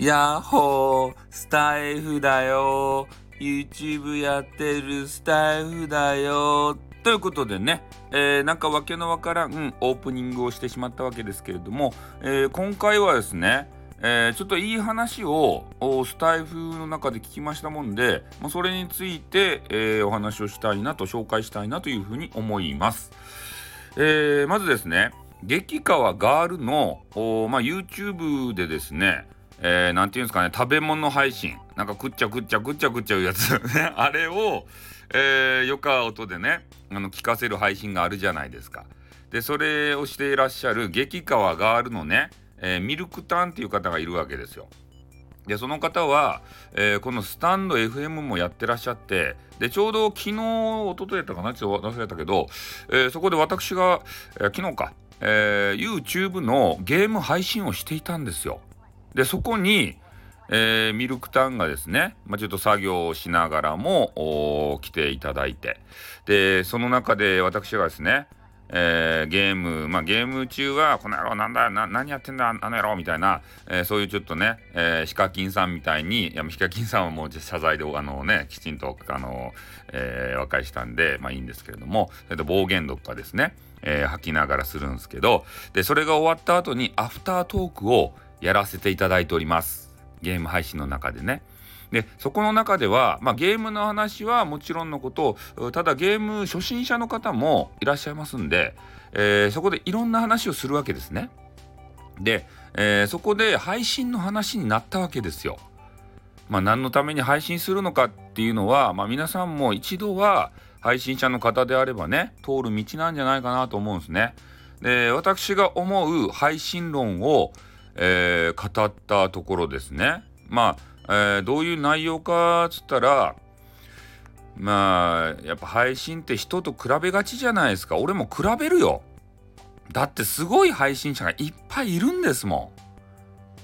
やっほー、スタイフだよ YouTube やってるスタイフだよということでね、えー、なんかわけのわからんオープニングをしてしまったわけですけれども、えー、今回はですね、えー、ちょっといい話をスタイフの中で聞きましたもんで、まあ、それについて、えー、お話をしたいなと紹介したいなというふうに思います。えー、まずですね激川ガールの、まあ、YouTube でですねえー、なんていうんですかね、食べ物配信。なんかくっちゃくっちゃくっちゃくっちゃいうやつ。ね、あれを、えー、よか音でね、あの、聞かせる配信があるじゃないですか。で、それをしていらっしゃる激川ガールのね、えー、ミルクタンっていう方がいるわけですよ。で、その方は、えー、このスタンド FM もやってらっしゃって、で、ちょうど昨日、一昨日やったかなちょっと忘れたけど、えー、そこで私が、えー、昨日か、えー、YouTube のゲーム配信をしていたんですよ。でそこに、えー、ミルクタンがですね、まあ、ちょっと作業をしながらも来ていただいて。でその中で私がですねえー、ゲーム、まあ、ゲーム中は、この野郎なんだ、な、何やってんだ、あの野郎みたいな、えー、そういうちょっとね、えー、ヒカキンさんみたいに、いや、ヒカキンさんはもう謝罪で、あのね、きちんと、あの、えー、和解したんで、まあいいんですけれども、えっと、暴言とかですね、えー、吐きながらするんですけど、で、それが終わった後に、アフタートークを、やらせていただいております。ゲーム配信の中でね。で、そこの中では、まあ、ゲームの話はもちろんのこと、ただゲーム初心者の方もいらっしゃいますんで、えー、そこでいろんな話をするわけですね。で、えー、そこで配信の話になったわけですよ。まあ、何のために配信するのかっていうのは、まあ、皆さんも一度は配信者の方であればね、通る道なんじゃないかなと思うんですね。で、私が思う配信論を、えー、語ったところですね。まあ、えー、どういう内容かっつったら、まあ、やっぱ配信って人と比べがちじゃないですか。俺も比べるよ。だってすごい配信者がいっぱいいるんですも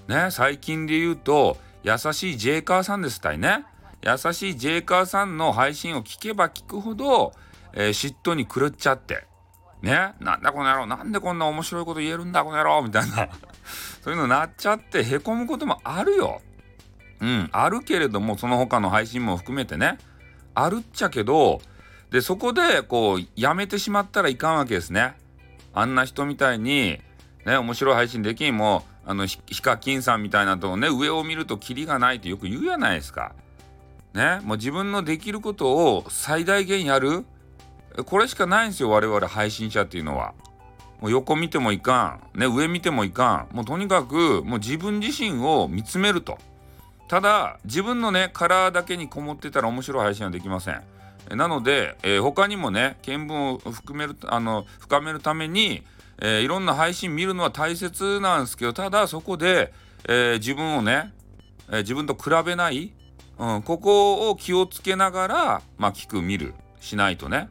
ん。ね、最近で言うと、優しいジェイカーさんですたいね。優しいジェイカーさんの配信を聞けば聞くほど、えー、嫉妬に狂っちゃって。ね、なんだこの野郎、なんでこんな面白いこと言えるんだこの野郎みたいな そういうのになっちゃってへこむこともあるよ。うん、あるけれども、その他の配信も含めてね、あるっちゃけど、で、そこで、こう、やめてしまったらいかんわけですね。あんな人みたいに、ね、面白い配信できんも、あの、ヒカキンさんみたいなとね、上を見るとキリがないってよく言うやないですか。ね、もう自分のできることを最大限やる。これしかないんですよ、我々配信者っていうのは。もう横見てもいかん、ね、上見てもいかん、もうとにかくもう自分自身を見つめると。ただ、自分のね、カラーだけにこもってたら面白い配信はできません。なので、えー、他にもね、見聞を含める、あの、深めるために、えー、いろんな配信見るのは大切なんですけど、ただそこで、えー、自分をね、え自分と比べない、うん、ここを気をつけながら、まあ、聞く、見る、しないとね、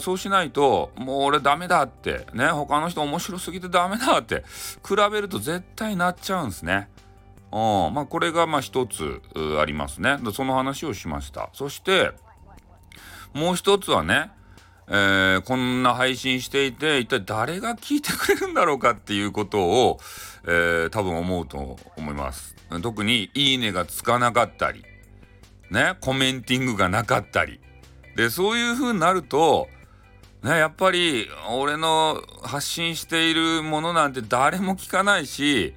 そうしないともう俺ダメだってね他の人面白すぎてダメだって比べると絶対なっちゃうんですね。うん、まあこれがまあ一つありますね。その話をしました。そしてもう一つはね、えー、こんな配信していて一体誰が聞いてくれるんだろうかっていうことを、えー、多分思うと思います。特にいいねがつかなかったりねコメンティングがなかったりでそういう風になるとねやっぱり俺の発信しているものなんて誰も聞かないし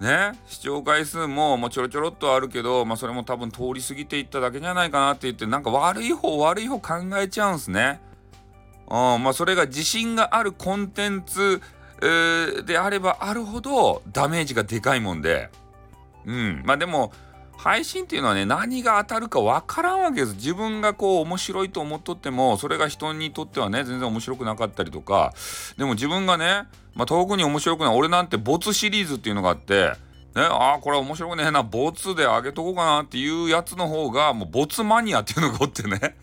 ね視聴回数ももうちょろちょろっとあるけど、まあ、それも多分通り過ぎていっただけじゃないかなって言ってなんか悪い方悪い方考えちゃうんすね。うんまあ、それが自信があるコンテンツ、えー、であればあるほどダメージがでかいもんでうんまあでも配信っていうのはね何が当たるか分からんわけです自分がこう面白いと思っとってもそれが人にとってはね全然面白くなかったりとかでも自分がね、まあ、遠くに面白くない俺なんてボツシリーズっていうのがあってね、ああこれ面白くねえなボツであげとこうかなっていうやつの方がもうボツマニアっていうのがおってね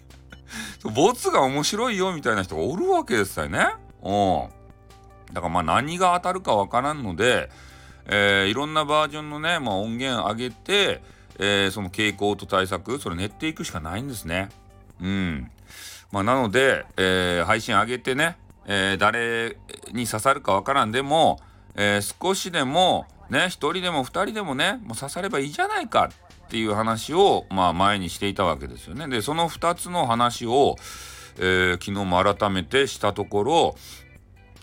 ボツが面白いよみたいな人がおるわけですよね。うん。だからまあ何が当たるかわからんので、えー、いろんなバージョンのね、まあ、音源上げて、えー、その傾向と対策、それ練っていくしかないんですね。うん。まあ、なので、えー、配信上げてね、えー、誰に刺さるかわからんでも、え、少しでもね1人でも2人でもねもう刺さればいいじゃないかっていう話をまあ前にしていたわけですよね。でその2つの話を、え、昨日も改めてしたところ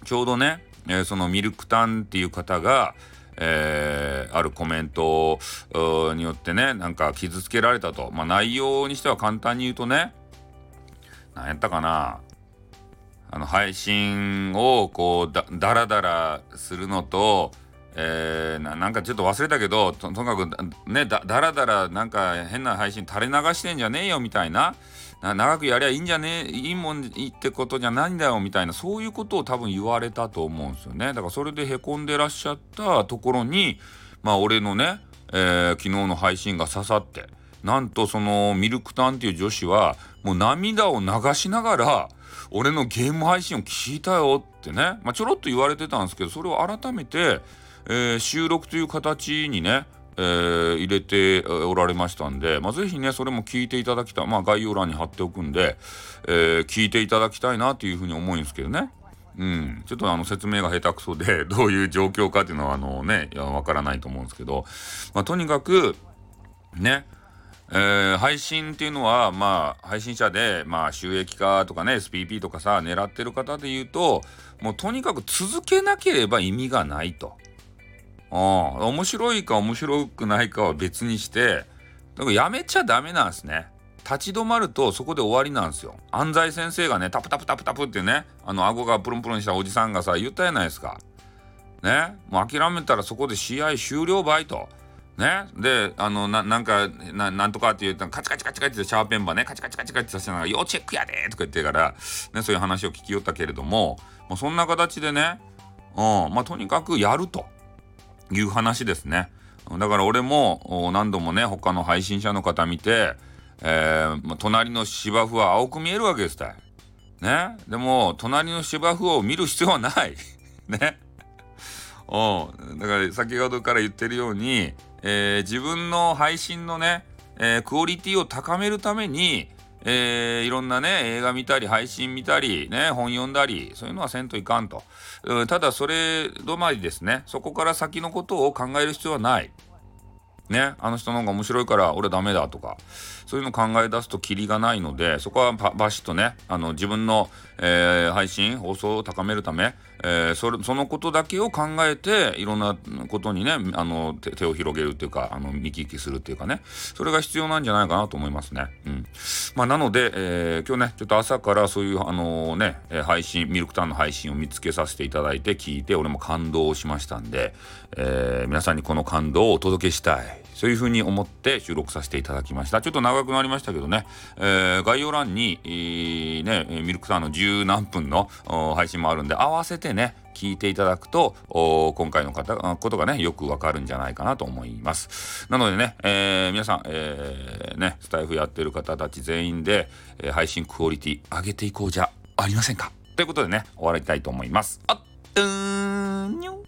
ちょうどね、え、そのミルクタンっていう方がえー、あるコメントによってねなんか傷つけられたと、まあ、内容にしては簡単に言うとね何やったかな。あの配信をこうだだらだらするのと、えー、なんかちょっと忘れたけどととにかくねだだらだらなんか変な配信垂れ流してんじゃねえよみたいな。長くやりゃいいんじゃねえいいもんいいってことじゃないんだよみたいなそういうことを多分言われたと思うんですよね。だからそれでへこんでらっしゃったところにまあ俺のね、えー、昨日の配信が刺さってなんとそのミルクタンっていう女子はもう涙を流しながら俺のゲーム配信を聞いたよってね、まあ、ちょろっと言われてたんですけどそれを改めて、えー、収録という形にねえー、入れておられましたんで、まあ、ぜひねそれも聞いていただきたいまあ概要欄に貼っておくんで、えー、聞いていただきたいなというふうに思うんですけどね。うん、ちょっとあの説明が下手くそで どういう状況かっていうのはあのねわからないと思うんですけど、まあ、とにかくねえー、配信っていうのはまあ配信者でまあ収益化とかね SPP とかさ狙ってる方で言うともうとにかく続けなければ意味がないと。あ面白いか面白くないかは別にしてだからやめちゃダメなんですね。立ち止まるとそこで終わりなんですよ。安西先生がねタプタプタプタプってねあの顎がプルンプルンしたおじさんがさ言ったじゃないですか。ねもう諦めたらそこで試合終了バイト。ねであのななんかななんとかって言ったらカチカチカチカチってシャーペンバーねカチカチカチカチさせながら要チェックやでとか言ってから、ね、そういう話を聞きよったけれどももうそんな形でね、うんまあ、とにかくやると。いう話ですね。だから俺も何度もね他の配信者の方見て、えー、隣の芝生は青く見えるわけですた。ね。でも隣の芝生を見る必要はない。ね。う。だから先ほどから言ってるように、えー、自分の配信のね、えー、クオリティを高めるために、えー、いろんなね映画見たり配信見たりね本読んだりそういうのはせんといかんと、うん、ただそれ止まりですね。そこから先のことを考える必要はない。ねあの人の方が面白いから俺ダメだとかそういうの考え出すとキリがないのでそこはバシッとねあの自分の、えー、配信放送を高めるため、えー、それそのことだけを考えていろんなことにねあの手を広げるっていうかあの見聞きするっていうかねそれが必要なんじゃないかなと思いますね。うんまあ、なので、えー、今日ねちょっと朝からそういうあのね配信ミルクタンの配信を見つけさせていただいて聞いて俺も感動しましたんで、えー、皆さんにこの感動をお届けしたいそういうふうに思って収録させていただきました。ちょっと長くなりましたけどね、えー、概要欄に、えー、ねミルクタンの十何分の配信もあるんで合わせてね聞いていただくと今回の方ことがねよくわかるんじゃないかなと思います。なのでね、えー、皆さん、えー、ねスタイフやってる方たち全員で、え、配信クオリティ上げていこうじゃありませんか？ということでね終わりたいと思います。あっうんにょ